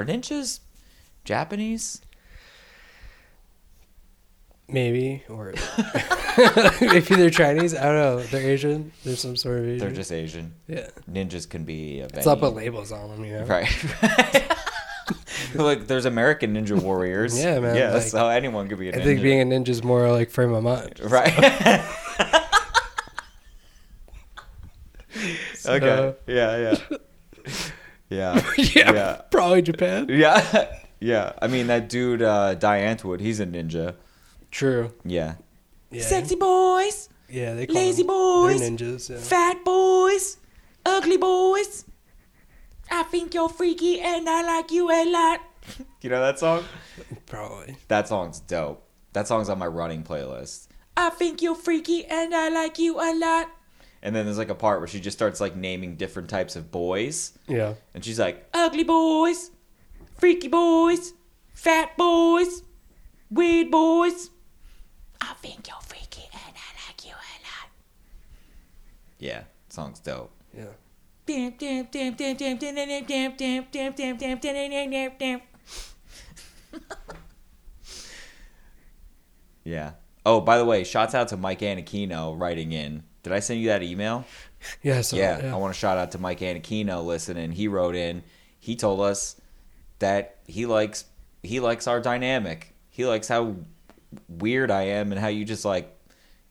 Are ninjas Japanese? Maybe or maybe they're Chinese. I don't know. They're Asian. They're some sort of Asian. They're just Asian. yeah. Ninjas can be of Let's not put labels on them. You know. Right. like there's American Ninja Warriors. Yeah, man, Yeah, like- so anyone could be a I ninja. I think being a ninja is more like frame of mind. right. So- okay. Yeah, yeah. Yeah. yeah, Yeah. Probably Japan. Yeah. Yeah. I mean that dude uh Die Antwoord, he's a ninja. True. Yeah. Yeah. Sexy boys, Yeah, they call lazy them- boys, ninjas. Yeah. fat boys, ugly boys. I think you're freaky and I like you a lot. You know that song? Probably. That song's dope. That song's on my running playlist. I think you're freaky and I like you a lot. And then there's like a part where she just starts like naming different types of boys. Yeah. And she's like, ugly boys, freaky boys, fat boys, weird boys. I think you're freaky and I like you a lot. Yeah, song's dope. Yeah. yeah. Oh, by the way, shouts out to Mike Anakino writing in did I send you that email? Yeah. So, yeah, yeah. I want to shout out to Mike Anakino listening. He wrote in. He told us that he likes he likes our dynamic. He likes how weird I am and how you just like,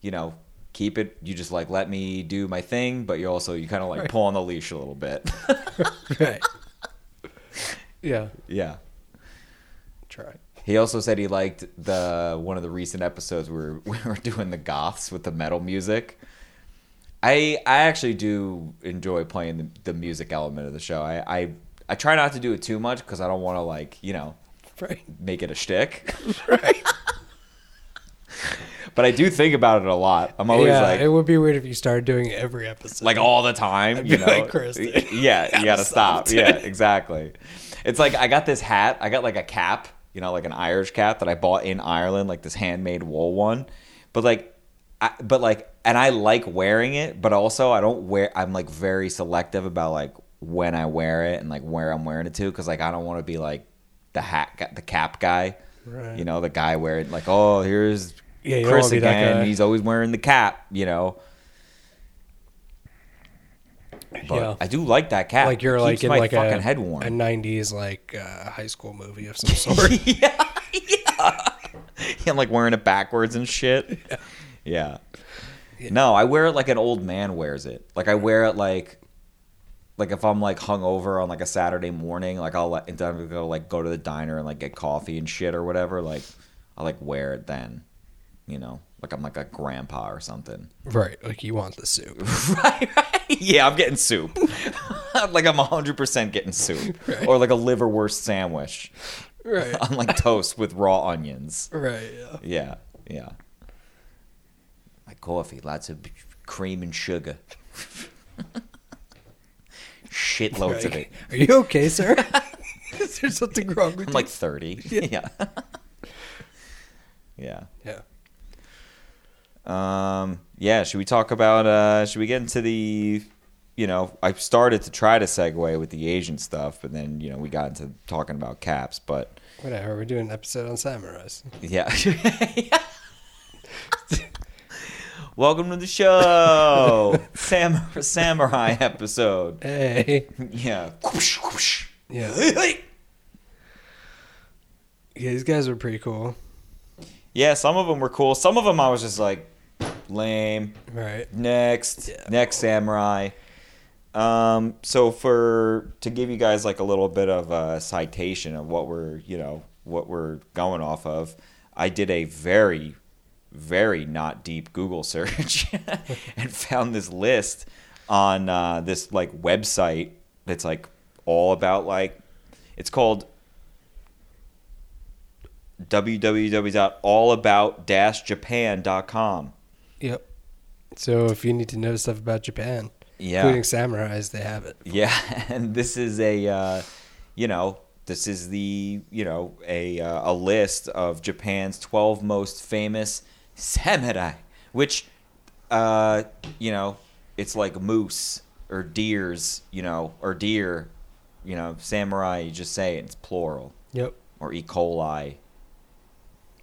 you know, keep it. You just like let me do my thing, but you also you kind of like Right. pull on the leash a little bit. right. Yeah. yeah. Try. He also said he liked the one of the recent episodes where we were doing the goths with the metal music. I I actually do enjoy playing the, the music element of the show. I, I I try not to do it too much because I don't want to like you know Right. make it a shtick. Right. but I do think about it a lot. I'm always yeah. like it would be weird if you started doing it every episode. like all the time. You know, like, Chris, yeah, you gotta stop, stop. Yeah, exactly. It's like I got this hat. I got like a cap, you know, like an Irish cap that I bought in Ireland, like this handmade wool one. But like, I, but like, and I like wearing it, but also I don't wear. I'm like very selective about like when I wear it and like where I'm wearing it to, because like I don't want to be like the hat, the cap guy. Right. You know, the guy wearing like, oh, here's Yeah, Chris wanna be that again. He's always wearing the cap. You know. But Yeah. I do like that cap. like you're like in like fucking a, head warm. a 90s like uh, high school movie of some sort. yeah, yeah. I'm like wearing it backwards and shit. Yeah. No, I wear it like an old man wears it. Like I wear it like, like if I'm like hungover on like a Saturday morning, like I'll like instead of go like go to the diner and like get coffee and shit or whatever, like I like wear it then, you know, like I'm like a grandpa or something. right. Like you want the soup. right, right. Yeah, I'm getting soup. like I'm 100% getting soup. Or like a liverwurst sandwich Right. on like toast with raw onions. right. Yeah. Yeah, yeah. Like coffee, lots of cream and sugar. Shitloads of it. Are you okay, sir? Is there something wrong with I'm you? like 30. Yeah. yeah. yeah. Um, yeah, should we talk about uh should we get into the you know, I started to try to segue with the Asian stuff, but then, you know, we got into talking about caps, but Whatever. We're doing an episode on samurais. yeah. Welcome to the show. Sam samurai episode. Hey. Yeah. Yeah. Yeah. These guys are pretty cool. Yeah, some of them were cool. Some of them I was just like lame. Right. Next, Yeah. next samurai. Um, so for to give you guys like a little bit of a citation of what we're you know what we're going off of, I did a very, very not deep Google search and found this list on uh, this like website that's like all about like it's called www.allabout-japan.com. Yep. So if you need to know stuff about Japan, Yeah. including samurais, they have it. Yeah, and this is a, uh, you know, this is the, you know, a uh, a list of Japan's twelve most famous samurai, which, uh, you know, it's like moose or deers, you know, or deer, you know, samurai, you just say it, it's plural. Yep. Or E. coli.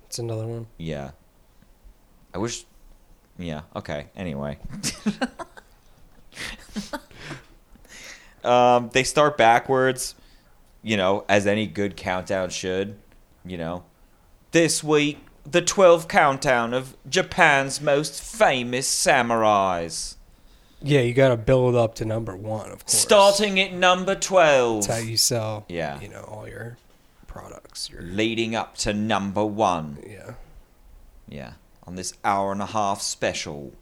It's another one. Yeah. I wish. Yeah. Okay. Anyway. um, they start backwards, you know, as any good countdown should. You know, this week the 12 countdown of Japan's most famous samurais. Yeah, you got to build up to number one, of course. Starting at number 12. That's how you sell. Yeah. You know all your products. Your leading up to number one. yeah. Yeah, on this hour and a half special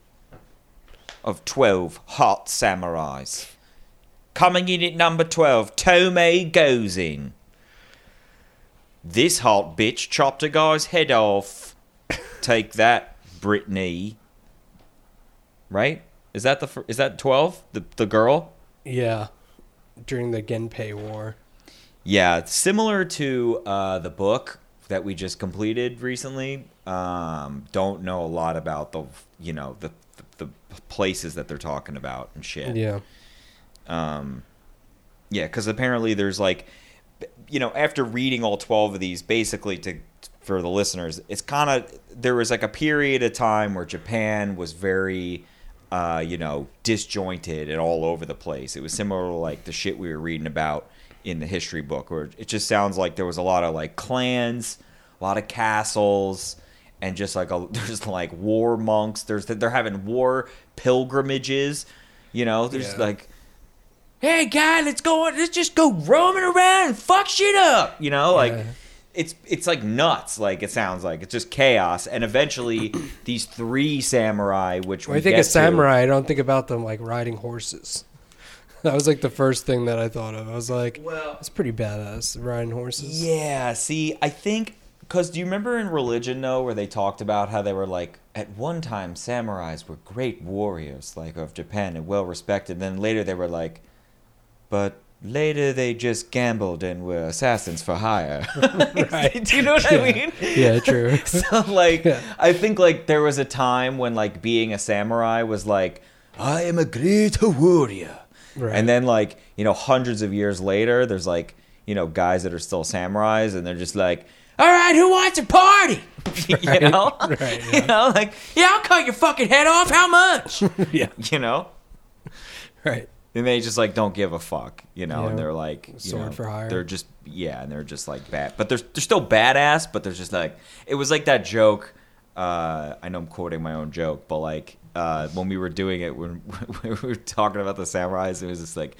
of 12 hot samurais. Coming in at number 12, Tomei Gozin. This hot bitch chopped a guy's head off. Take that, Brittany. Right? Is that the is that 12? The the girl? Yeah. During the Genpei War. Yeah, similar to uh, the book that we just completed recently. Um, don't know a lot about the you know the the, the places that they're talking about and shit. Yeah. Um, yeah, because apparently there's like, you know, after reading all twelve of these, basically to for the listeners, it's kind of there was like a period of time where Japan was very, uh, you know, disjointed and all over the place. It was similar to like the shit we were reading about in the history book, where it just sounds like there was a lot of like clans, a lot of castles. And just like a, there's like war monks. There's they're having war pilgrimages. You know, there's Yeah. like hey guy let's go let's just go roaming around and fuck shit up you know like Yeah. it's it's like nuts like it sounds like it's just chaos and eventually these three samurai which When we I think of to- samurai, I don't think about them like riding horses. That was like the first thing that I thought of. I was like, well it's pretty badass riding horses. yeah see i think because do you remember in religion though where they talked about how they were like at one time samurais were great warriors like of japan and well respected then later they were like but later they just gambled and were assassins for hire Right. do you know what i mean Yeah, true. so like Yeah. i think like there was a time when like being a samurai was like i am a great warrior Right. and then like you know hundreds of years later there's like you know guys that are still samurais and they're just like all right who wants a party you know Right, you yeah. know like yeah i'll cut your fucking head off how much yeah. you know Right. And they just like don't give a fuck, you know. And they're like, you Sword know, for hire. They're just yeah, and they're just like bad, but they're they're still badass. But they're just like it was like that joke. Uh, I know I'm quoting my own joke, but like uh, when we were doing it, when, when we were talking about the samurais, it was just like,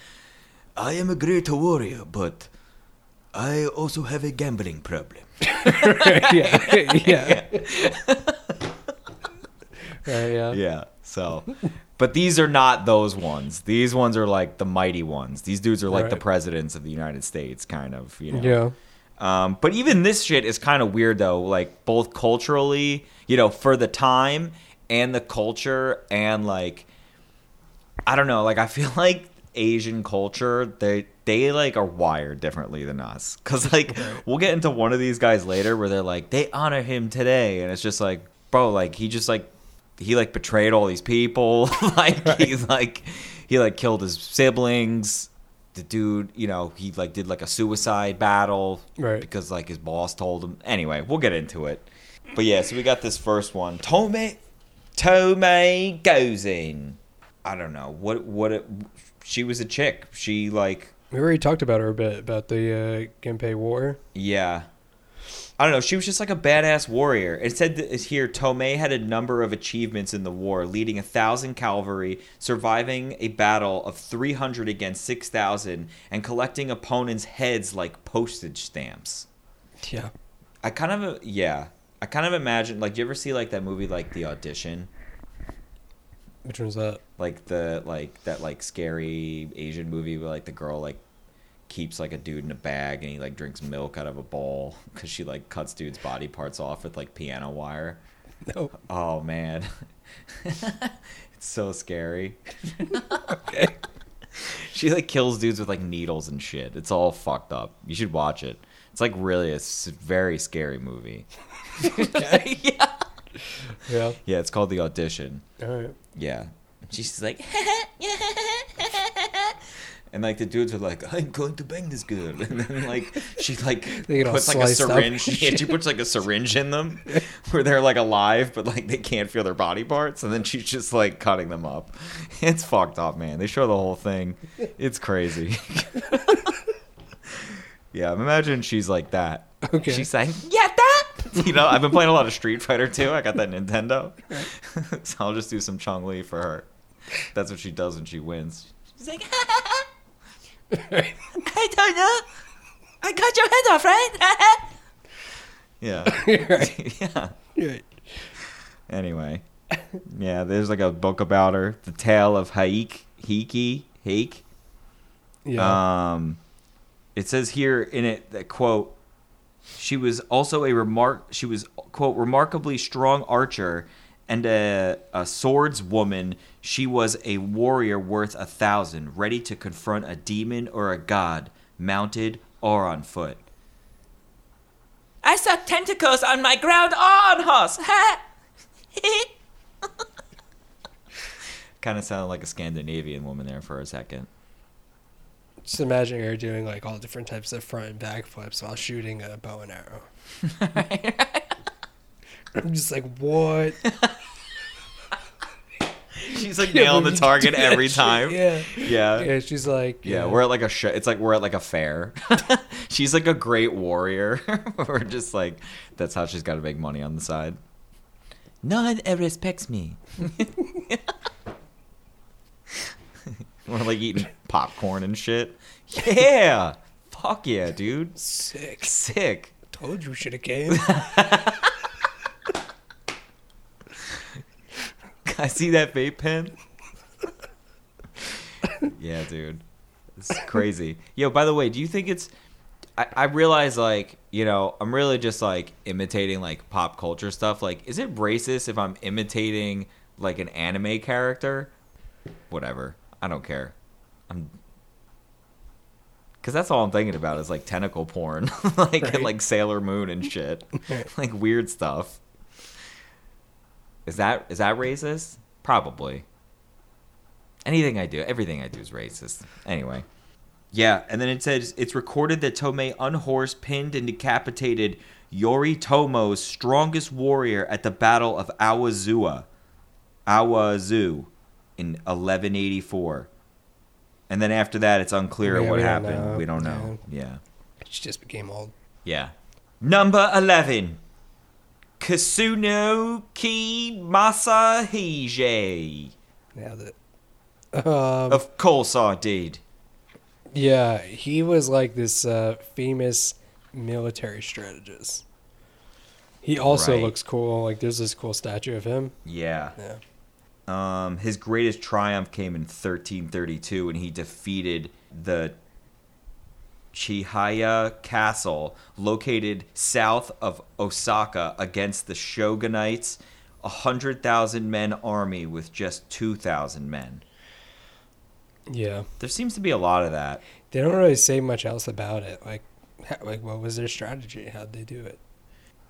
I am a great warrior, but I also have a gambling problem. yeah. yeah. right, yeah. Yeah. So, but these are not those ones. These ones are like the mighty ones. These dudes are like the presidents of the United States, kind of. You know. Yeah. Um, but even this shit is kind of weird though, like both culturally, you know, for the time and the culture and like I don't know, like I feel like Asian culture, they they like are wired differently than us. Cuz like we'll get into one of these guys later where they're like they honor him today and it's just like bro, like he just like he like betrayed all these people. like he's like he like killed his siblings. The dude, you know, he like did like a suicide battle Right. because like his boss told him. Anyway, we'll get into it. But yeah, so we got this first one. Tome Tomei goes in. I don't know what what it, she was a chick. She like We already talked about her a bit about the uh, Genpei War. yeah. I don't know. She was just like a badass warrior. It said that here Tomei had a number of achievements in the war, leading a thousand cavalry, surviving a battle of three hundred against six thousand, and collecting opponents' heads like postage stamps. Yeah. I kind of yeah. I kind of imagine like you ever see like that movie like The Audition, Which one's that? like the like that like scary Asian movie where like the girl like keeps like a dude in a bag and he like drinks milk out of a bowl because she like cuts dude's body parts off with like piano wire. No. Oh man, it's so scary. Okay. She like kills dudes with like needles and shit. It's all fucked up. You should watch it. It's like really a very scary movie. yeah. Yeah. Yeah, it's called The Audition. All right. Yeah. She's like, And like the dudes are like, I'm going to bang this girl, and then like she like They get all puts like a syringe. Yeah, she puts like a syringe in them, where they're like alive, but like they can't feel their body parts, and then she's just like cutting them up. It's fucked up, man. They show the whole thing. It's crazy. yeah, imagine she's like that. Okay. She's saying, "Yeah, that." You know, I've been playing a lot of Street Fighter too. I got that Nintendo, so I'll just do some Chun-Li for her. That's what she does when she wins. She's like, I don't know. I cut your head off, right? yeah. right. yeah. Right. Anyway, yeah, there's like a book about her, the tale of Haik, Hiki, Haik. Yeah. Um, it says here in it that quote, she was also a remark. She was quote remarkably strong archer and a, a swordswoman. She was a warrior worth a thousand, ready to confront a demon or a god, mounted or on foot. I saw tentacles on my ground or on horse. kind of sounded like a Scandinavian woman there for a second. Just imagine her doing like all different types of front and back flips while shooting a bow and arrow. I'm just like, what? She's like nailing the target every time. Yeah. Yeah. Yeah, she's like, Yeah, we're at like a show. It's like we're at like a fair. she's like a great warrior. we're just like that's how she's got to make money on the side. No one ever respects me. we're like eating popcorn and shit. Yeah, fuck yeah, dude. sick. Sick. Told you should have came. I see that vape pen. yeah, dude. It's crazy. Yo, by the way, do you think it's I, I realize like, you know, I'm really just like imitating like pop culture stuff. Like, is it racist if I'm imitating like an anime character? Whatever. I don't care. I'm Cause that's all I'm thinking about is like tentacle porn, like Right. like Sailor Moon and shit, like weird stuff. Is that is that racist? Probably. Anything I do, everything I do is racist. Anyway. Yeah, and then it says it's recorded that Tomei unhorsed, pinned, and decapitated Yoritomo's strongest warrior at the Battle of Awazua, Awazu, in 1184. And then after that, it's unclear Yeah, what we don't happened. know. We don't know. Yeah. she just became old. Yeah. Number 11. Kasunoki Masahige. Nailed it. Um, Of course I did. yeah, he was like this uh, famous military strategist. He also Right. looks cool. Like there's this cool statue of him. Yeah. Yeah. Um, his greatest triumph came in 1332 when he defeated the Chihaya Castle, located south of Osaka, against the Shogunate's 100,000 men army with just 2,000 men. Yeah. There seems to be a lot of that. They don't really say much else about it. Like, like what was their strategy? How'd they do it?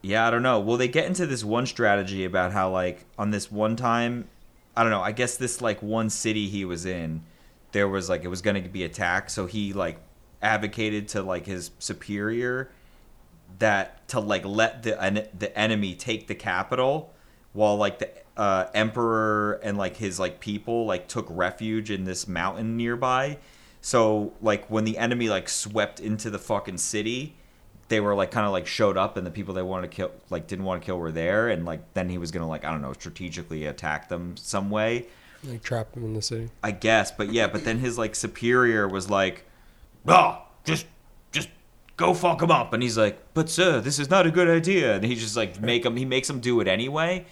Yeah, I don't know. Well, they get into this one strategy about how, like, on this one time, I don't know. I guess this like one city he was in, there was like it was going to be attacked, so he like advocated to like his superior that to like let the en- the enemy take the capital, while like the uh, emperor and like his like people like took refuge in this mountain nearby. So like when the enemy like swept into the fucking city, they were like kind of like showed up and the people they wanted to kill like didn't want to kill were there and like then he was gonna like I don't know strategically attack them some way Like trap them in the city. I guess but yeah but then his like superior was like oh just just go fuck him up and he's like but sir this is not a good idea and he just like make him he makes him do it anyway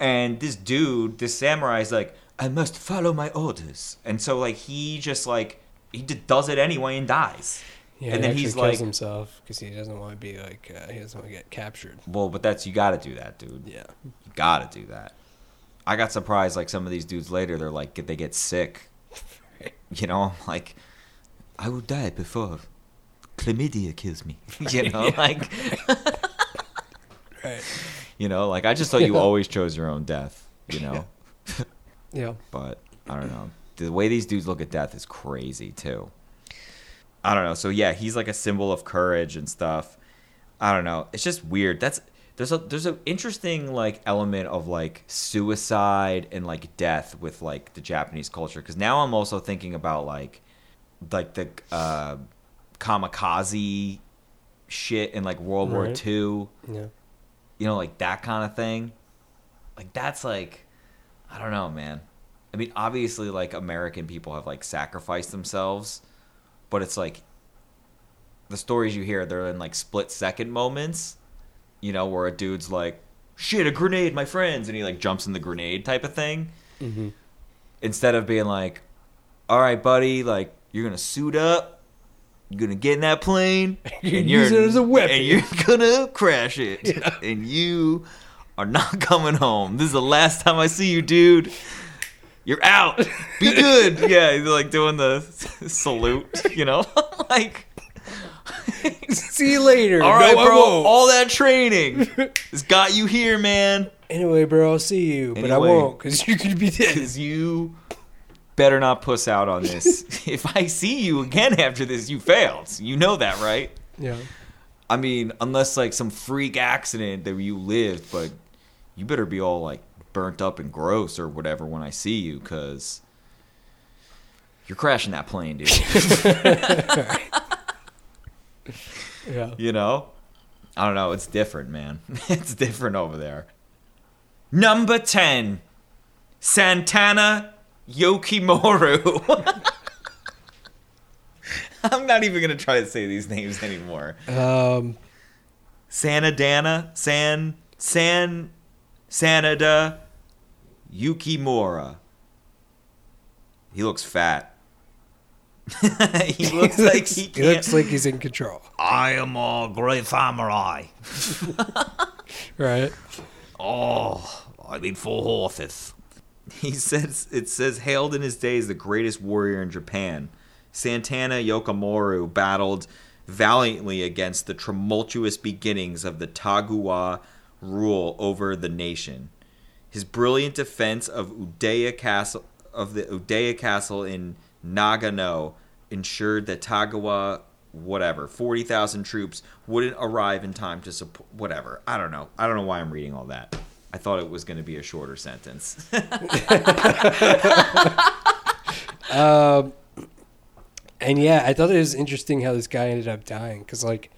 and this dude this samurai is like I must follow my orders and so like he just like he just does it anyway and dies Yeah, and he then he's kills like himself because he doesn't want to be like uh, he doesn't want to get captured. well but that's you gotta do that dude Yeah. You gotta do that. I got surprised. Like some of these dudes later, they're like they get sick. You know, I'm like I will die before chlamydia kills me. You know, like Right. you know, like I just thought you always chose your own death. You know, Yeah. but I don't know. The way these dudes look at death is crazy too. I don't know. So yeah, he's like a symbol of courage and stuff. I don't know. It's just weird. That's there's a there's an interesting like element of like suicide and like death with like the Japanese culture because now I'm also thinking about like like the uh, kamikaze shit in like World War Right. II. Yeah. You know, like that kind of thing. Like that's like I don't know, man. I mean, obviously, like American people have like sacrificed themselves, but it's like the stories you hear, they're in like split second moments, you know, where a dude's like, "Shit, a grenade, my friends," and he like jumps in the grenade type of thing, hmm instead of being like, "All right, buddy, like you're gonna suit up." You're gonna get in that plane, You're gonna use it as a weapon. and you're gonna crash it, Yeah. and you are not coming home. This is the last time I see you, dude. You're out. Be good. yeah, he's like doing the salute, you know? like, See you later. all right, No, bro. All that training has got you here, man. Anyway, bro, I'll see you, but I won't because you're gonna be dead. Because you better not puss out on this. if I see you again after this, you failed. You know that, right? Yeah. I mean, unless like some freak accident that you lived, but you better be all like burnt up and gross or whatever when I see you, because you're crashing that plane, dude. Yeah. you know? I don't know. It's different, man. it's different over there. Number 10 Santana Yokimoru. I'm not even going to try to say these names anymore. Um. Sanadana, San, San, Sanada, Yukimura. He looks fat. he looks like he he can't. looks like he's in control. I am a great samurai. Right. Oh, I need four horses. He says it says hailed in his day as the greatest warrior in Japan. Santana Yokomoru battled valiantly against the tumultuous beginnings of the Tagawa rule over the nation. His brilliant defense of Udaya Castle of the Udaya Castle in Nagano ensured that Tagawa whatever 40,000 troops wouldn't arrive in time to support whatever. I don't know. I don't know why I'm reading all that. I thought it was going to be a shorter sentence. Um. And yeah, I thought it was interesting how this guy ended up dying because like.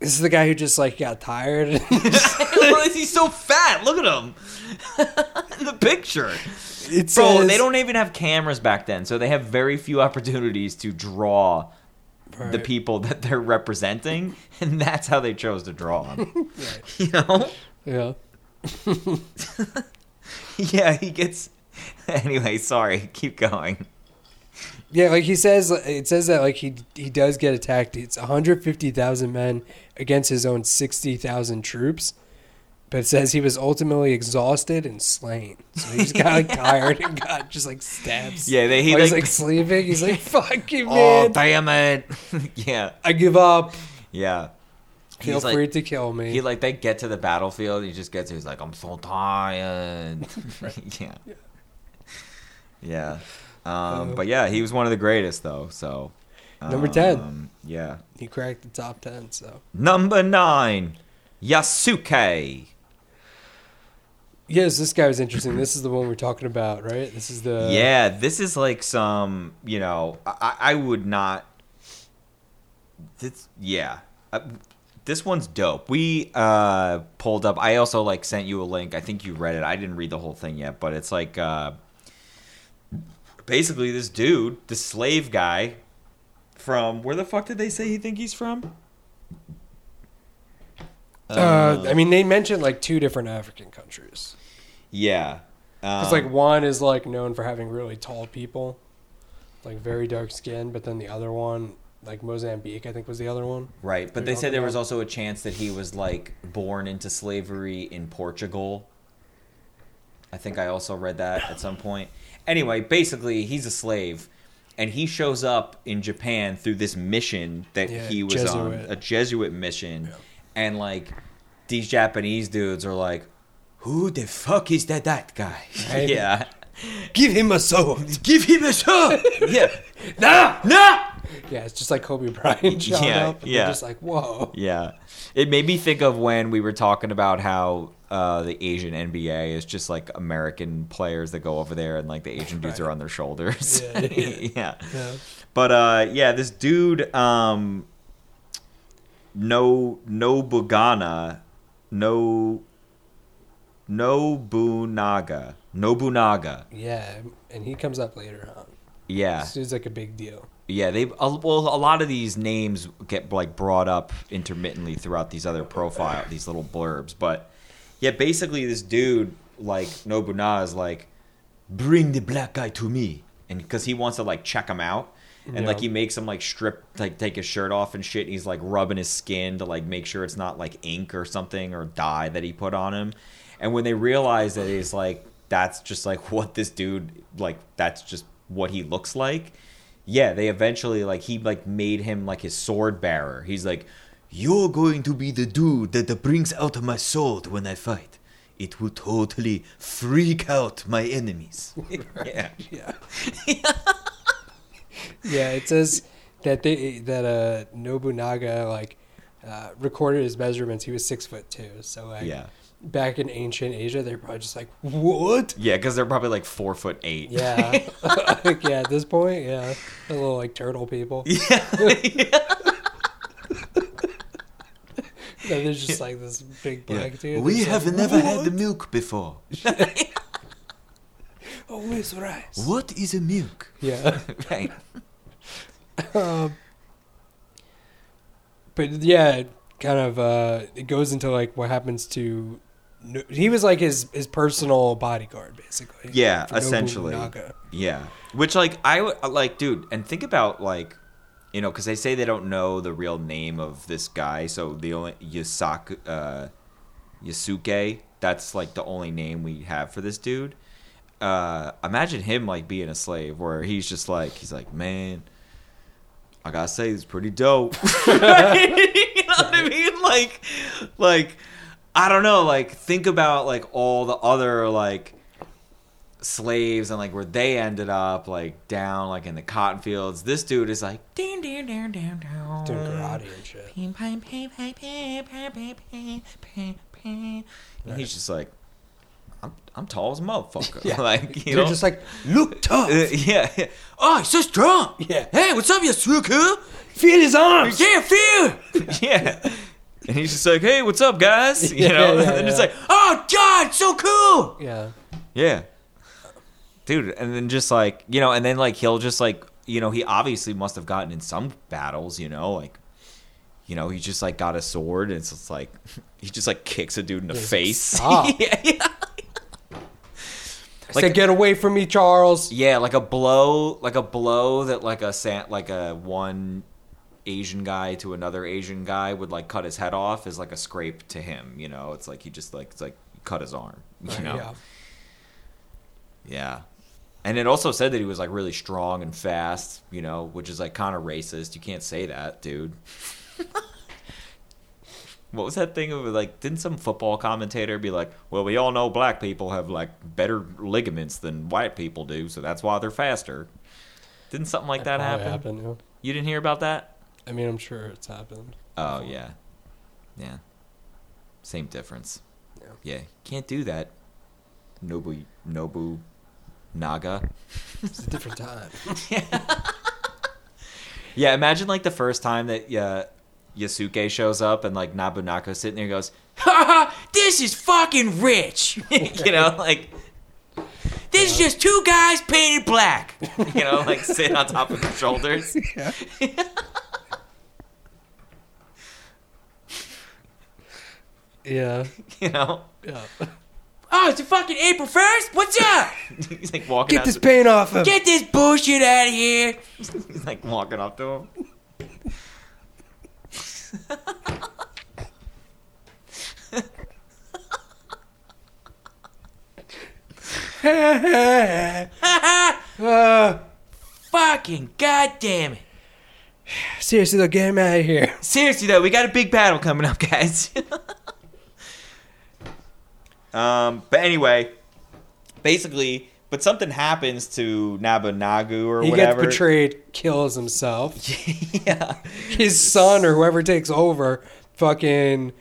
This is the guy who just like got tired. Why is he so fat? Look at him. In the picture. it Bro, says- they don't even have cameras back then, so they have very few opportunities to draw the people that they're representing, and that's how they chose to draw him. Right. you know? Yeah. Yeah, he gets. Anyway, sorry. Keep going. Yeah, like he says, it says that like he he does get attacked. It's 150,000 men against his own 60,000 troops, but it says he was ultimately exhausted and slain. So he just got like tired and got just like stabs. Yeah, they he While he's like, like sleeping. He's like, "Fuck you, oh, man! oh damn it. yeah, I give up. yeah. Feel He's like- free to kill me." He like they get to the battlefield. He just gets. He's like, I'm so tired. yeah, yeah. Um, Uh, but yeah, he was one of the greatest though. So Number 10. um, Yeah. he cracked the top ten. So Number nine, Yasuke. yes, this guy was interesting. This is the one we're talking about, right? This is the yeah, this is like some. You know, I, I would not. This, yeah. Uh, this one's dope. We uh pulled up. I also like sent you a link. I think you read it. I didn't read the whole thing yet, but it's like uh basically this dude, the slave guy from where the fuck did they say he think he's from? Uh, I mean, they mentioned like two different African countries. yeah. Because Um, like one is like known for having really tall people, like very dark skin, but then the other one, like Mozambique, I think was the other one. Right, but they said there was also a chance that he was like born into slavery in Portugal. I think I also read that at some point. Anyway, basically, he's a slave, and he shows up in Japan through this mission that Yeah, he was on, a Jesuit mission, Yeah. and like these Japanese dudes are like, "Who the fuck is that that guy?" Right. yeah, Give him a sword. give him a shot. yeah, Nah, nah, Yeah, it's just like Kobe Bryant showing Yeah, up. Yeah. Just like, whoa. Yeah, it made me think of when we were talking about how uh, the Asian NBA is just like American players that go over there and like the Asian dudes Right. are on their shoulders. Yeah, yeah. yeah. Yeah. But uh, yeah, this dude, um, no Bugana, no Nobunaga, Nobunaga. Yeah, and he comes up later on. Yeah, This dude's like a big deal. Yeah. They well, a lot of these names get like brought up intermittently throughout these other profile, these little blurbs. But yeah, basically, this dude like Nobunaga is like, bring the black guy to me, and because he wants to like check him out. And Yeah. like he makes him like strip, like take his shirt off and shit. And he's like rubbing his skin to like make sure it's not like ink or something or dye that he put on him. And when they realize that he's like that's just like what this dude like that's just what he looks like. Yeah, they eventually like he like made him like his sword bearer. He's like, you're going to be the dude that brings out my sword when I fight. It will totally freak out my enemies. yeah. Yeah. yeah, it says that they that uh Nobunaga like uh, recorded his measurements. He was six foot two. So like Yeah. Back in ancient Asia, they're probably just like, what? Yeah, because they're probably like four foot eight. Yeah, like, yeah. At this point, yeah, a little like turtle people. Yeah. And there's just like this big black dude. We have like, never had the milk before. always rice. What is a milk? Yeah. right. um, but yeah, kind of uh, it goes into like what happens to. He was like his his personal bodyguard, basically. Yeah, essentially. Yeah. Which like I would like, dude, and think about like, you know, because they say they don't know the real name of this guy, so the only Yasaku, uh, Yasuke, that's like the only name we have for this dude. Uh, imagine him like being a slave, where he's just like, he's like, man, I gotta say, it's pretty dope. you know what I mean? Like, like, I don't know. Like, think about like all the other like slaves and like where they ended up like down like in the cotton fields. This dude is like down down down down down Doing karate and shit. Ping, ping, ping, ping, ping, ping, ping, ping, ping, ping. And he's just like, I'm I'm tall as a motherfucker. Yeah. like you They're know, just like, look tough. uh, yeah, yeah. Oh, he's so strong. Yeah. Hey, what's up, Yasuka? Feel his arms. Yeah, feel. yeah. And he's just like, hey, what's up, guys? You know, yeah, and it's yeah. like, oh God, so cool. Yeah. Yeah. Dude, and then just like, you know, and then like he'll just like, you know, he obviously must have gotten in some battles, you know, like, you know, he just like got a sword and it's just like, he just like kicks a dude in the He's like, face. "Stop." yeah, yeah. Like- said, get away from me, Charles. Yeah, like a blow, like a blow that like a like a one Asian guy to another Asian guy would like cut his head off is like a scrape to him, you know. It's like he just like it's like cut his arm, you know. Yeah. Yeah. And it also said that he was like really strong and fast, you know, which is like kind of racist. You can't say that, dude. what was that thing of like didn't some football commentator be like, "Well, we all know black people have like better ligaments than white people do, so that's why they're faster." Didn't something like that Probably happen? happened, yeah. You didn't hear about that? I mean, I'm sure it's happened. Oh, yeah. Yeah. Same difference. Yeah. Yeah. Can't do that. Nobu Nobu Naga. It's a different time. Yeah, yeah. imagine like the first time that uh, Yasuke shows up and like Nabunako sitting there goes, "Ha ha! This is fucking rich," you know, like this is just two guys painted black, you know, like sit on top of their shoulders. yeah. You know, Yeah. oh, it's a fucking April first. What's up? He's like walking. Get out this the- paint off him. Get this bullshit out of here. He's like walking up to him. Uh, Fucking goddamn it. seriously, though, get him out of here. Seriously though, we got a big battle coming up, guys. Um, but anyway, basically, but something happens to Nabanagu or He whatever. He gets betrayed, kills himself. yeah. His son or whoever takes over, fucking,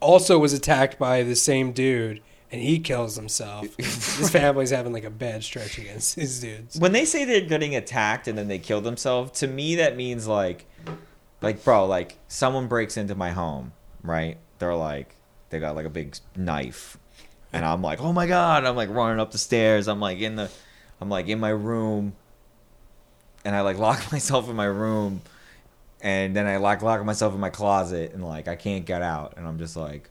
also was attacked by the same dude, and he kills himself. his family's having like a bad stretch against these dudes. When they say they're getting attacked and then they kill themselves, to me that means like, like bro, like someone breaks into my home, right? They're like, they got like a big knife, and I'm like, oh my god! I'm like running up the stairs. I'm like in the, I'm like in my room, and I like lock myself in my room, and then I like lock myself in my closet, and like I can't get out, and I'm just like,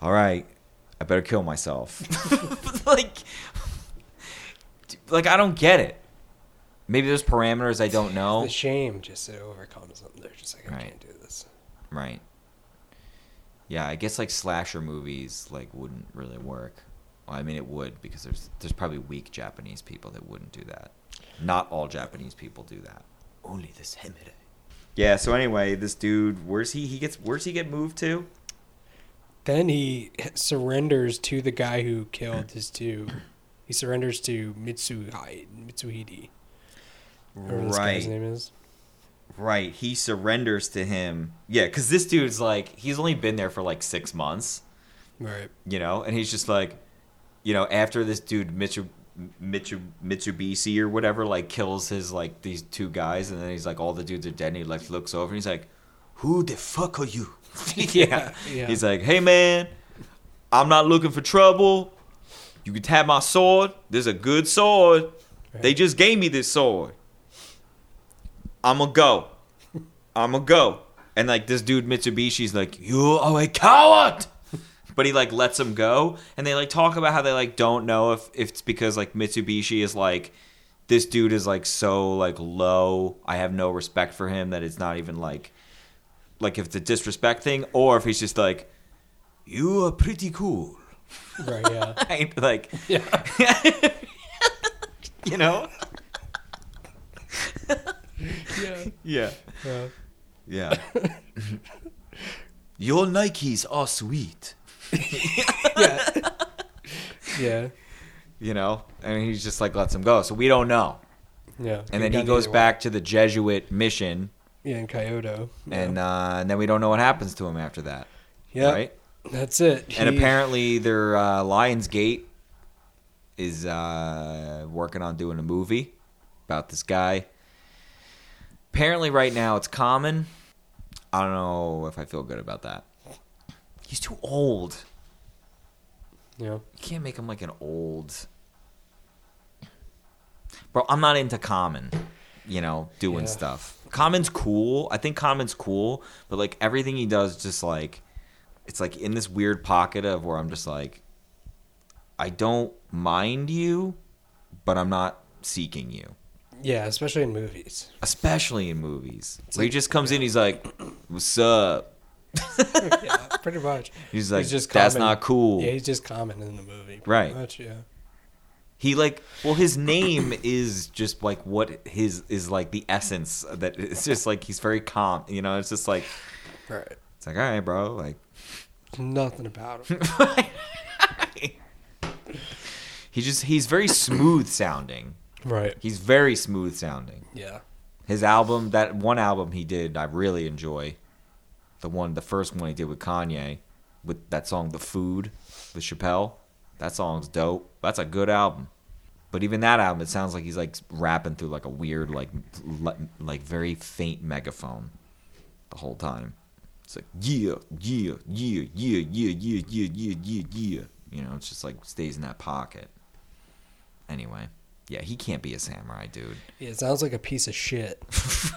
all right, I better kill myself. like, like I don't get it. Maybe there's parameters I don't know. The shame just it overcomes them. They're just like, I Right. can't do this. Right. Yeah, I guess like slasher movies like wouldn't really work. Well, I mean it would because there's there's probably weak Japanese people that wouldn't do that. Not all Japanese people do that. Only the samurai. Yeah, so anyway, this dude, where's he he gets where's he get moved to? Then he surrenders to the guy who killed his two. He surrenders to Mitsuhide, Mitsuhide. Whatever this guy's Right. name is. Right, he surrenders to him. Yeah, cuz this dude's like he's only been there for like 6 months. Right. you know, and he's just like, you know, after this dude Mitsu, Mitsu, Mitsubishi or whatever like kills his like these two guys, and then he's like, all the dudes are dead, and he like looks over and he's like, who the fuck are you? yeah. Yeah. he's like, hey man, I'm not looking for trouble. You can have my sword. There's a good sword. They just gave me this sword. I'ma go. I'ma go. And like this dude Mitsubishi's like, you are a coward. But he like lets him go, and they like talk about how they like don't know if, if it's because like Mitsubishi is like this dude is like so like low. I have no respect for him that it's not even like like if it's a disrespect thing, or if he's just like you are pretty cool. Right. Yeah. Like yeah. you know? Yeah. Yeah. Yeah. Yeah. Your Nikes are sweet. Yeah. yeah. You know? And he's just like lets him go. So we don't know. Yeah. And then he goes back to the Jesuit mission. Yeah, in Kyoto. and uh, and then we don't know what happens to him after that. yeah. Right? That's it. And He- apparently their uh, Lionsgate is uh, working on doing a movie about this guy. Apparently right now it's Common. I don't know if I feel good about that. He's too old. Yeah. You can't make him like an old. Bro, I'm not into Common, you know, doing Yeah. stuff. Common's cool. I think Common's cool, but like everything he does, just like it's like in this weird pocket of where I'm just like, I don't mind you, but I'm not seeking you. Yeah, especially in movies. Especially in movies, where he just comes in, he's like, "What's up?" yeah, pretty much. He's like, just "That's common- not cool." Yeah, he's just common in the movie. pretty Right. Much, yeah. He like well his name is just like what his is like the essence that it's just like he's very calm, you know, it's just like Right. it's like all right, bro, like Nothing about him. he just he's very smooth sounding. Right. He's very smooth sounding. Yeah. His album, that one album he did, I really enjoy. The one, the first one he did with Kanye, with that song "The Food" with Chappelle. That song's dope. That's a good album. But even that album, it sounds like he's like rapping through like a weird, like, like very faint megaphone the whole time. It's like yeah, yeah, yeah, yeah, yeah, yeah, yeah, yeah, yeah, yeah. You know, it's just like stays in that pocket. Anyway, yeah, he can't be a samurai, dude. Yeah, it sounds like a piece of shit.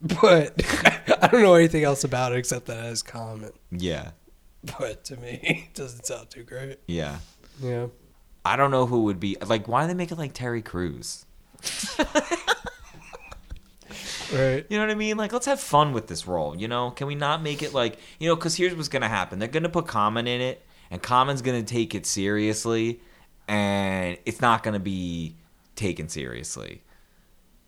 but I don't know anything else about it except that it has Common. Yeah, But to me, it doesn't sound too great. yeah. Yeah. I don't know who would be like. Why do they make it like Terry Crews? Right. You know what I mean? Like, let's have fun with this role. You know, can we not make it like you know? Because here's what's gonna happen: they're gonna put Common in it, and Common's gonna take it seriously, and it's not gonna be taken seriously.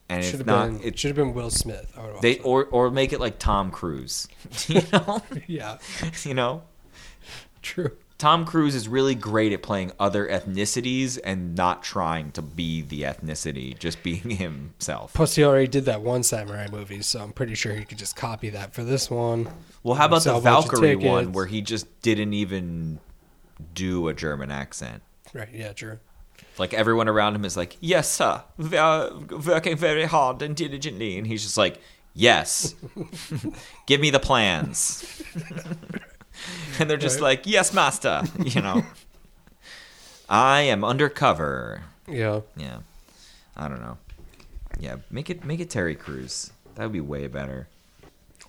And Should it's have not. been. It should have been Will Smith. They or or make it like Tom Cruise. you know, yeah. you know. True. Tom Cruise is really great at playing other ethnicities and not trying to be the ethnicity, just being himself. Plus, he already did that one samurai movie, so I'm pretty sure he could just copy that for this one. Well, how about the a bunch of Valkyrie one where he just didn't even do a German accent? Right? Yeah, true. Like everyone around him is like, "Yes, sir. We are working very hard and diligently," and he's just like, "Yes, give me the plans." and they're just Right. like, "Yes, master." You know, I am undercover. Yeah. Yeah, I don't know. Yeah, make it make it Terry Crews. That would be way better.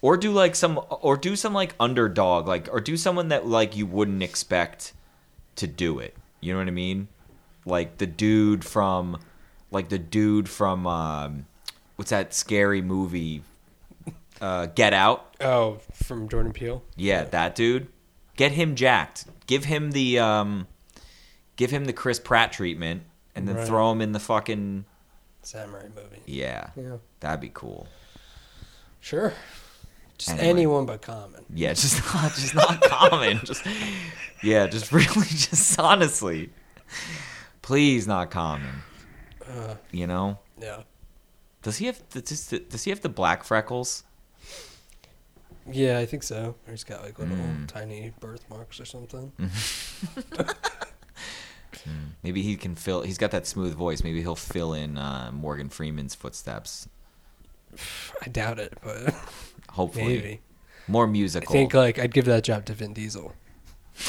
Or do like some, or do some like underdog, like, or do someone that like you wouldn't expect to do it. You know what I mean? Like the dude from, like the dude from, um, what's that scary movie? Uh, Get Out. Oh, from Jordan Peele. Yeah, that dude. Get him jacked. Give him the um, give him the Chris Pratt treatment, and then Right. throw him in the fucking Samurai movie. yeah. Yeah. That'd be cool. Sure. Just Anyway. anyone but Common. Yeah, just not just not Common. Just yeah, just really just honestly. Please not Common. Uh, You know? yeah. Does he have does, does he have the black freckles? Yeah, I think so. Or he's got like little Mm. tiny birthmarks or something. Maybe he can fill he's got that smooth voice. Maybe he'll fill in uh, Morgan Freeman's footsteps. I doubt it, but Hopefully. maybe. More I musical. think like I'd give that job to Vin Diesel.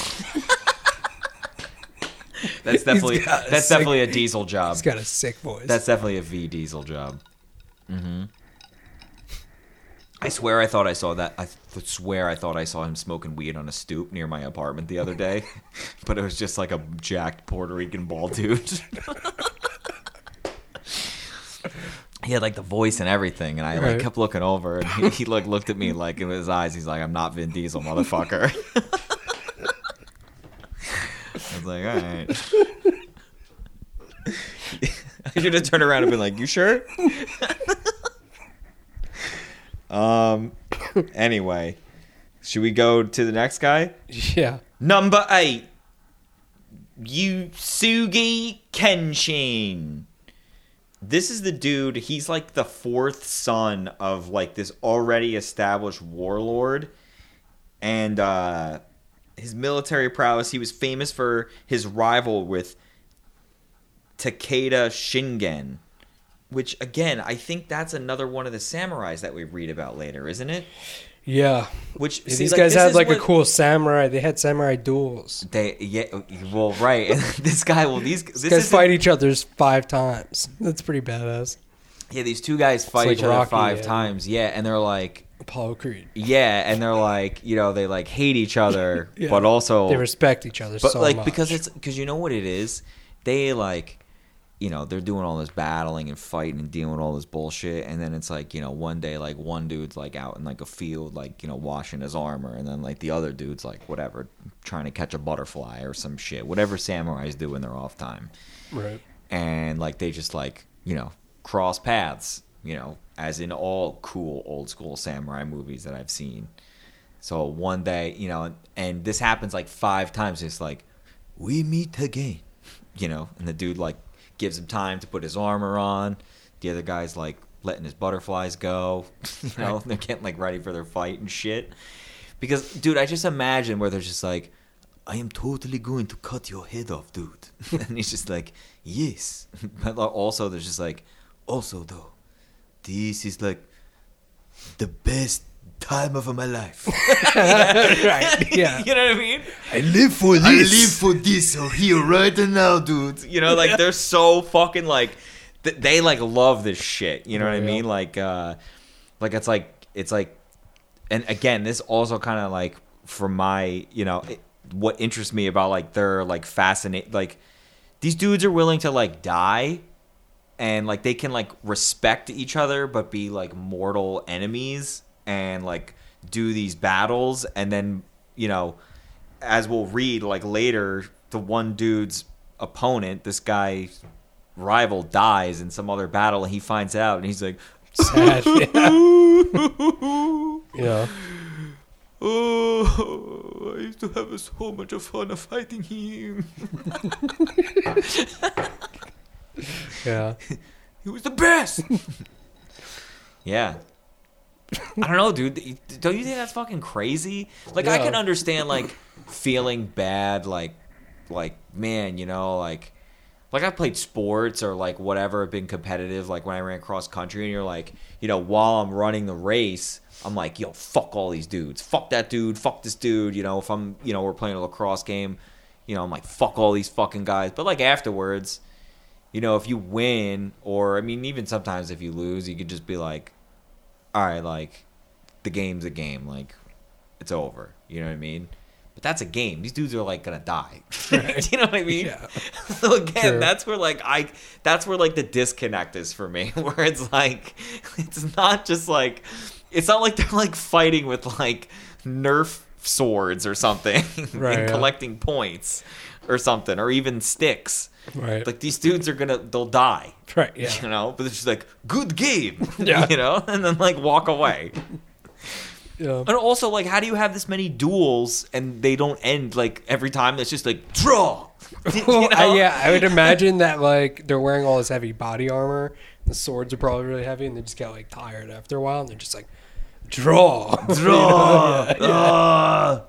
that's definitely got a that's sick- definitely a diesel job. He's got a sick voice. That's definitely a V Diesel job. Mm-hmm. I swear I thought I saw that. I th- swear I thought I saw him smoking weed on a stoop near my apartment the other day, but it was just like a jacked Puerto Rican bald dude. he had like the voice and everything, and I like Right. kept looking over, and he, he like looked at me like in his eyes. He's like, "I'm not Vin Diesel, motherfucker." I was like, "All right." I should have turned around and been like, "You sure?" um. Anyway, should we go to the next guy? yeah. Number eight, Uesugi Kenshin. This is the dude. He's like the fourth son of like this already established warlord, and uh, his military prowess. He was famous for his rival with Takeda Shingen, which again, I think that's another one of the samurais that we read about later, isn't it? Yeah. Which Yeah, these like, guys had like a cool samurai. They had samurai duels. They yeah, well right. this guy, well these this These guys fight each other's five times. That's pretty badass. yeah. These two guys fight like each other Rocky, five yeah. times. Yeah, and they're like Apollo Creed. yeah, and they're like you know they like hate each other, Yeah. but also They respect each other but so like much. because it's because you know what it is. They like you know they're doing all this battling and fighting and dealing with all this bullshit, and then it's like you know one day like one dude's like out in like a field like you know washing his armor, and then like the other dude's like whatever trying to catch a butterfly or some shit, whatever samurais do in their off time. right. and like they just like you know cross paths you know as in all cool old school samurai movies that i've seen. So one day you know and this happens like five times. It's like we meet again you know? And the dude like gives him time to put his armor on the other guy's like letting his butterflies go you know Right. they're getting like ready for their fight and shit because dude i just imagine where they're just like I am totally going to cut your head off, dude. and he's just like, yes. But also, there's just like, also though, this is like the best time of my life. right. Yeah. you know what I mean? I live for this. I live for this so here right now, dude. You know, like they're so fucking like th- they like love this shit. You know what I mean? Like, uh, like it's like it's like, and again, this also kind of like for my you know it, what interests me about like they're like fascinate like these dudes are willing to like die and like they can like respect each other but be like mortal enemies and like do these battles and then you know as we'll read like later the one dude's opponent this guy rival dies in some other battle and he finds out and he's like Sad. Yeah. yeah. Oh, I used to have so much of fun of fighting him. Yeah. He was the best. yeah. I don't know, dude. Don't you think that's fucking crazy? Like, I can understand like feeling bad, like, like man, you know, like, like I played sports or like whatever, been competitive. Like when I ran cross country, and you're like, you know, while I'm running the race, I'm like, yo, fuck all these dudes, fuck that dude, fuck this dude. You know, if I'm, you know, we're playing a lacrosse game, you know, I'm like, fuck all these fucking guys. But like afterwards, you know, if you win, or I mean, even sometimes if you lose, you could just be like, all right, like, the game's a game, like, it's over. You know what I mean? But that's a game. These dudes are like gonna die. Do you know what I mean? Yeah. So again, True. that's where like I, that's where like the disconnect is for me, where it's like, it's not just like, it's not like they're like fighting with like Nerf swords or something Right, and yeah. collecting points or something, or even sticks. Right. Like these dudes are gonna, they'll die. right. Yeah. You know, but it's just like good game. Yeah. You know, and then like walk away. Yeah. And also, like, how do you have this many duels and they don't end like every time? It's just like draw. You Well, I, yeah, I would imagine that like they're wearing all this heavy body armor. The swords are probably really heavy, and they just get like tired after a while, and they're just like, draw, Draw. Yeah, yeah. Ah.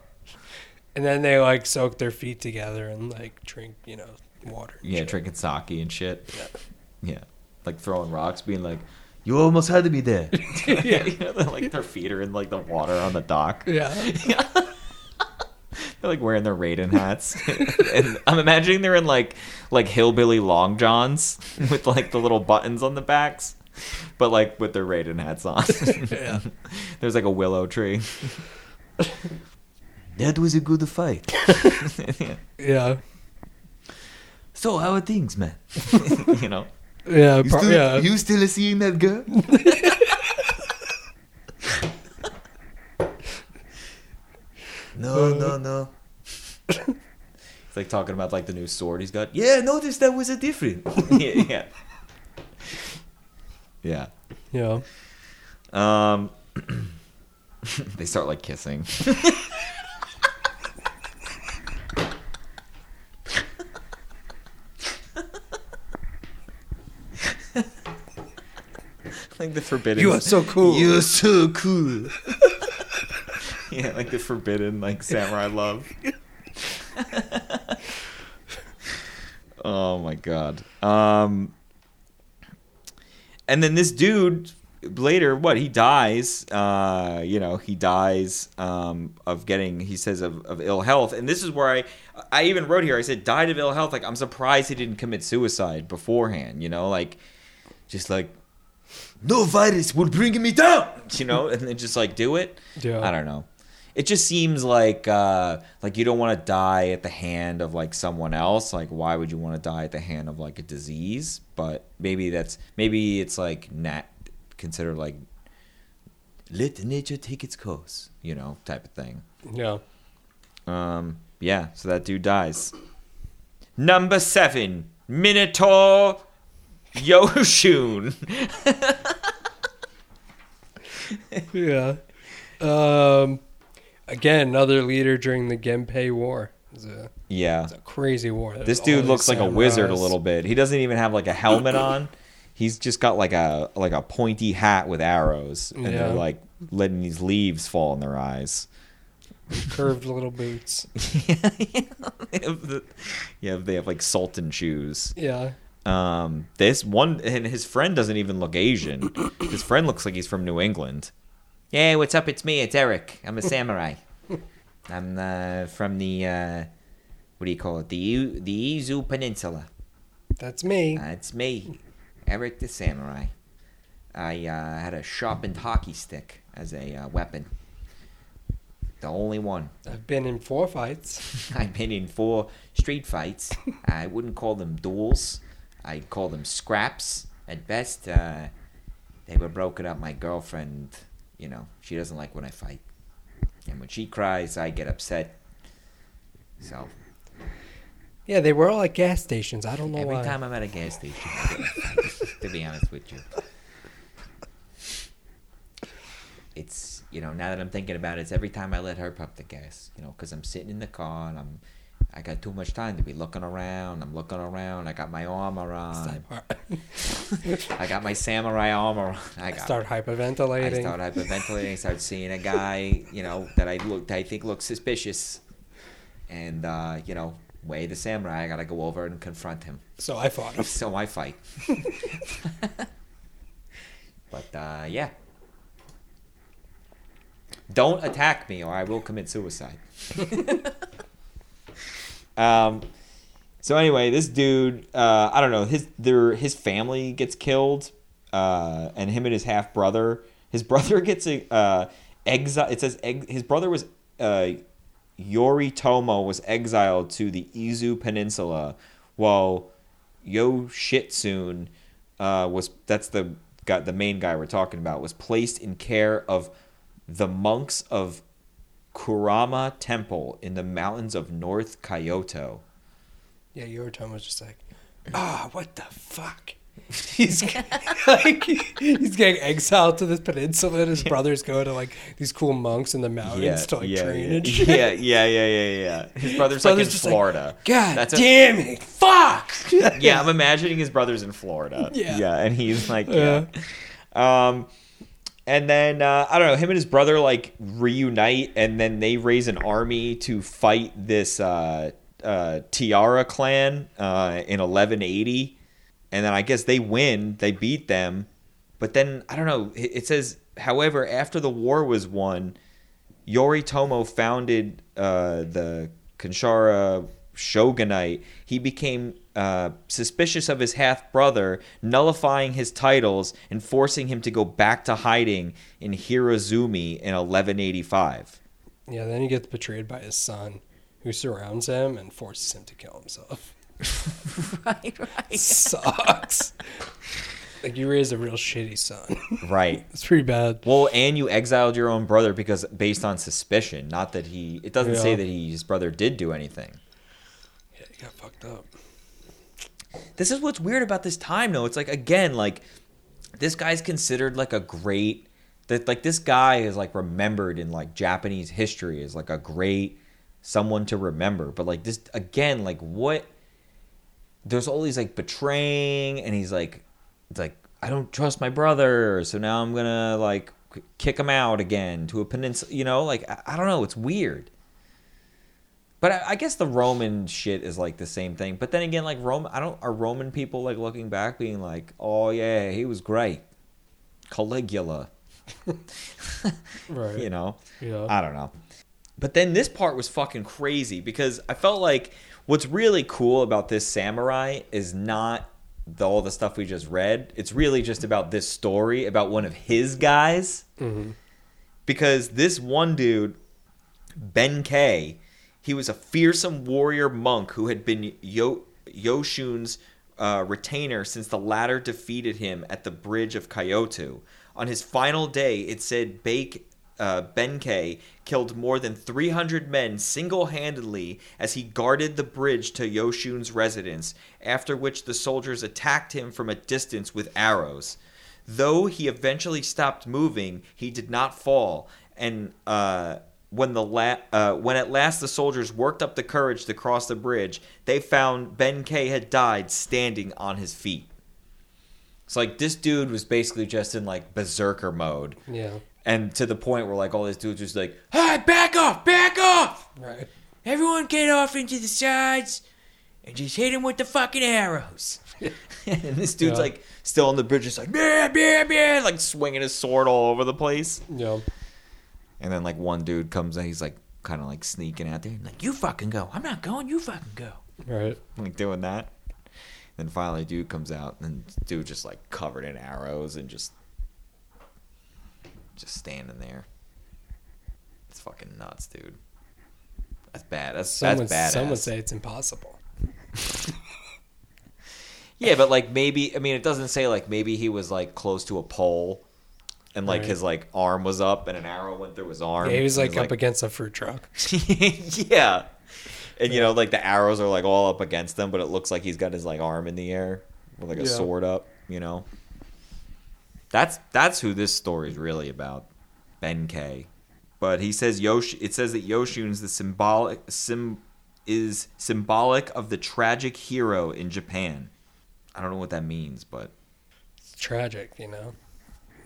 And then they like soak their feet together and like drink, you know, water. Yeah, shit. drinking sake and shit. Yeah. yeah. Like throwing rocks, being like, you almost had to be there. Yeah. you know, like their feet are in like the water on the dock. Yeah. Yeah. They're like wearing their Raiden hats, and I'm imagining they're in like like hillbilly long johns with like the little buttons on the backs, but like with their Raiden hats on. Yeah. There's like a willow tree. that was a good fight. Yeah. Yeah. So how are things, man? you know. Yeah. Pro- yeah. you still seeing that girl? Uh. no, no, no. It's like talking about like the new sword he's got. Yeah, notice that was a different. yeah, yeah. Yeah. Yeah. Um, they start like kissing. like the forbidden. You are so cool. You're so cool. yeah, like the forbidden like samurai love. oh my god. Um and then this dude later what he dies uh you know he dies um of getting he says of, of ill health. And this is where i i even wrote here i said died of ill health. Like i'm surprised he didn't commit suicide beforehand you know like just like no virus will bring me down you know and then just like do it. Yeah. i don't know it just seems like uh like you don't want to die at the hand of like someone else. Like why would you want to die at the hand of like a disease? But maybe that's maybe it's like nat considered like let nature take its course you know type of thing. Yeah. um yeah so that dude dies. Number seven minotaur yoshun. Yeah. Um, again, another leader during the Genpei War. A, yeah it's a crazy war. There This dude looks like a wizard a little bit. He doesn't even have like a helmet on. He's just got like a like a pointy hat with arrows, and Yeah. they're like letting these leaves fall in their eyes. curved little boots. they have the, yeah, they have like sultan shoes. Yeah. Um, this one and his friend doesn't even look Asian. His friend looks like he's from New England. Hey, what's up? It's me. It's Eric. I'm a samurai. I'm uh, from the uh, what do you call it? The U- the Izu Peninsula. That's me. Uh, it's me, Eric the Samurai. I uh, had a sharpened hockey stick as a uh, weapon. The only one. I've been in four fights. I've been in four street fights. I wouldn't call them duels. I'd call them scraps. At best, uh, they were broken up. My girlfriend, you know, she doesn't like when I fight. And when she cries, I get upset. So Yeah, they were all at gas stations. I don't know every why. time I'm at a gas station, I get in a fight, to be honest with you. It's you know, now that I'm thinking about it, it's every time I let her pump the gas, you know, because I'm sitting in the car and I'm, I got too much time to be looking around. I'm looking around. I got my armor on. I got my samurai armor on. I got. Start hyperventilating. I start hyperventilating. Start seeing a guy, you know, that I look, that I think looks suspicious, and uh, you know, way the samurai. I gotta go over and confront him. So I fought him. So I fight. but uh, yeah. Don't attack me or I will commit suicide. Um, so anyway, this dude, uh, I don't know, his their his family gets killed, uh, and him and his half brother. His brother gets a uh, exile. It says ex- his brother was uh, Yoritomo was exiled to the Izu Peninsula, while Yoshitsune uh, was that's the guy, the main guy we're talking about was placed in care of the monks of Kurama Temple in the mountains of North Kyoto. Yeah, Yoritomo was just like, ah, what the fuck? He's like he's getting exiled to this peninsula, and his brothers go to like these cool monks in the mountains to like yeah, train yeah. and shit. yeah, yeah, yeah, yeah, yeah. His brother's His like in brother's just like, Florida. God That's a- damn it! Fuck! yeah, I'm imagining his brother's in Florida. Yeah. yeah, and he's like, yeah. Um, and then uh, I don't know, him and his brother like reunite, and then they raise an army to fight this uh, uh, Taira clan uh, in 1180, and then I guess they win, they beat them, but then I don't know. It, says, however, after the war was won, Yoritomo founded uh, the Kanshara shogunate. He became uh, suspicious of his half brother, nullifying his titles and forcing him to go back to hiding in Hiraizumi in 1185. Yeah, then he gets betrayed by his son, who surrounds him and forces him to kill himself. right, right. Sucks. like you raised a real shitty son. Right. It's pretty bad. Well, and you exiled your own brother because based on suspicion, not that he. It doesn't say that he, his brother did do anything. Got fucked up. this is what's weird about this time though. It's like again like this guy's considered like a great that like this guy is like remembered in like japanese history as like a great someone to remember. But like this again like what there's all these like betraying and he's like it's like i don't trust my brother so now i'm gonna like kick him out again to a peninsula you know like i, I don't know. It's weird but I, I guess the Roman shit is like the same thing. But then again, like Rome, I don't are Roman people like looking back, being like, "Oh yeah, he was great." Caligula, Right. you know. Yeah. I don't know. But then this part was fucking crazy because I felt like what's really cool about this samurai is not the, all the stuff we just read. It's really just about this story about one of his guys. Mhm. Because this one dude, Benkei, he was a fearsome warrior monk who had been Yo- Yoshun's uh, retainer since the latter defeated him at the bridge of Kyoto. On his final day, it said Bake, uh, Benkei killed more than 300 men single handedly as he guarded the bridge to Yoshun's residence, after which the soldiers attacked him from a distance with arrows. Though he eventually stopped moving, he did not fall, and uh, when the la- uh, when at last the soldiers worked up the courage to cross the bridge, they found Benkei had died standing on his feet. It's like this dude was basically just in like berserker mode, Yeah. and to the point where like all these dudes just like, "Hey, back off, back off! Right. Everyone get off into the sides, and just hit him with the fucking arrows." and this dude's Yeah. like still on the bridge, just like, "Man, man, man!" like swinging his sword all over the place. Yeah. And then like one dude comes in, he's like kind of like sneaking out there, and like, "You fucking go! I'm not going. You fucking go!" Right. Like doing that. Then finally, dude comes out, and dude just like covered in arrows and just just standing there. It's fucking nuts, dude. That's bad. That's Some that's badass. some would say it's impossible. Yeah, but like maybe I mean it doesn't say like maybe he was like close to a pole and like Right. his like arm was up and an arrow went through his arm. Yeah, he was like up against a fruit truck. yeah. And you know, like the arrows are like all up against them, but it looks like he's got his like arm in the air with like a Yeah. sword up, you know. That's that's who this story is really about. Ben Benkei. But he says Yosh. It says that Yoshun is the symbolic sim is symbolic of the tragic hero in Japan. I don't know what that means, but It's tragic, you know.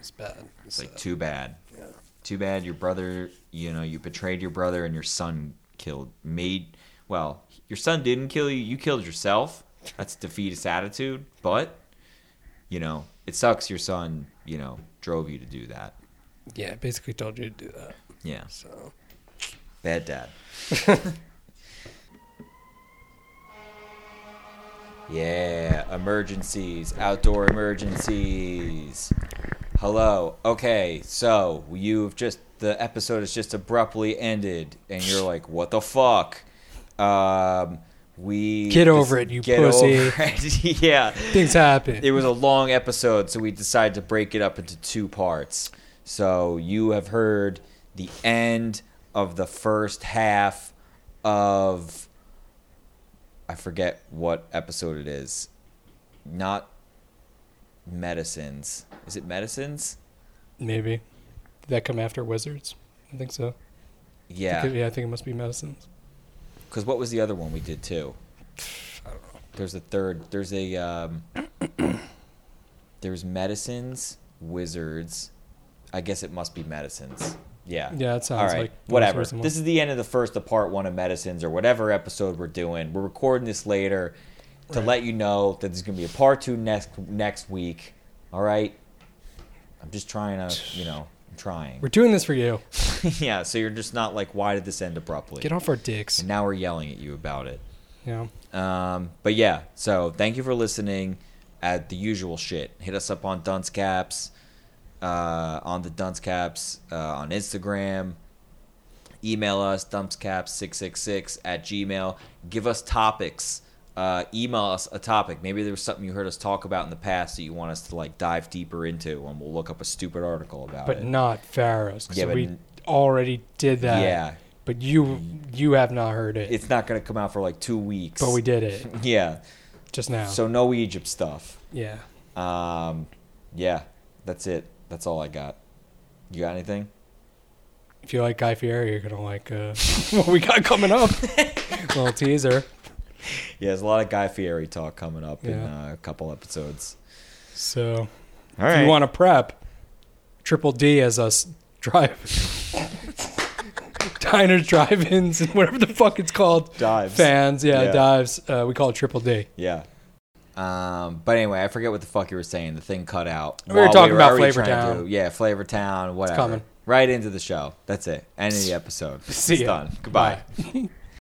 It's bad. it's like too bad. yeah. Too bad your brother. You know, you betrayed your brother and your son killed. Made well, your son didn't kill you. You killed yourself. That's defeatist attitude. But you know, it sucks. Your son, you know, drove you to do that. yeah, basically told you to do that. Yeah, So bad dad. Yeah, emergencies, outdoor emergencies. Hello. Okay, so you've just the episode has just abruptly ended, and you're like, "What the fuck?" Um, we Get over it, you get pussy. over it. yeah, things happen. it was a long episode, so we decided to break it up into two parts. So you have heard the end of the first half of I forget what episode it is. Not medicines. Is it medicines? Maybe. Did that come after Wizards? I think so. I Yeah. think it- yeah, I think it must be medicines. Because what was the other one we did too? I don't know. There's a third. There's a. Um, there's medicines, wizards. I guess it must be medicines. Yeah. Yeah, it sounds All right. like whatever. This is the end of the first of part one of medicines or whatever episode we're doing. We're recording this later to Right. let you know that there's going to be a part two next next week. All right. I'm just trying to, you know, I'm trying. We're doing this for you. yeah. So you're just not like, why did this end abruptly? Get off our dicks. And now we're yelling at you about it. Yeah. Um, but yeah, so thank you for listening. At the usual shit, hit us up on Dunce Caps, uh, on the Dunce Caps uh, on Instagram. Email us duncecaps666 at gmail. Give us topics. Uh, email us a topic. Maybe there was something you heard us talk about in the past that you want us to like dive deeper into, and we'll look up a stupid article about But it. not Pharaohs. 'cause Yeah, but we n- already did that. yeah, But you you have not heard it. it's not going to come out for like two weeks. but we did it Yeah. just now. So no Egypt stuff. yeah. Um, yeah, that's it. That's all I got. You got anything? If you like Guy Fieri, you're gonna like uh, what we got coming up. Little teaser. Yeah, there's a lot of Guy Fieri talk coming up in uh, a couple episodes. So All if you want to prep, Triple D as us drive. Diners, drive-ins, and whatever the fuck it's called. dives. Fans, yeah, Yeah. dives. Uh, we call it Triple D. Yeah. Um, but anyway, I forget what the fuck you were saying. The thing cut out. We were talking about Flavor trying to Town. do- yeah, Flavor Town, whatever. coming. Right into the show. That's it. End of the episode. See it's ya. done. Goodbye. Bye.